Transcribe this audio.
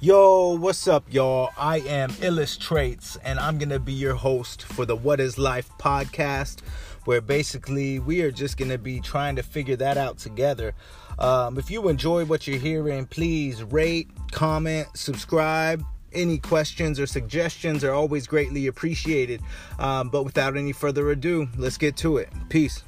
Yo, what's up, y'all? I am Illustrates, and I'm gonna be your host for the What Is Life podcast, where basically we are just gonna be trying to figure that out together. Um, if you enjoy what you're hearing, please rate, comment, subscribe. Any questions or suggestions are always greatly appreciated. Um, but without any further ado, let's get to it. Peace.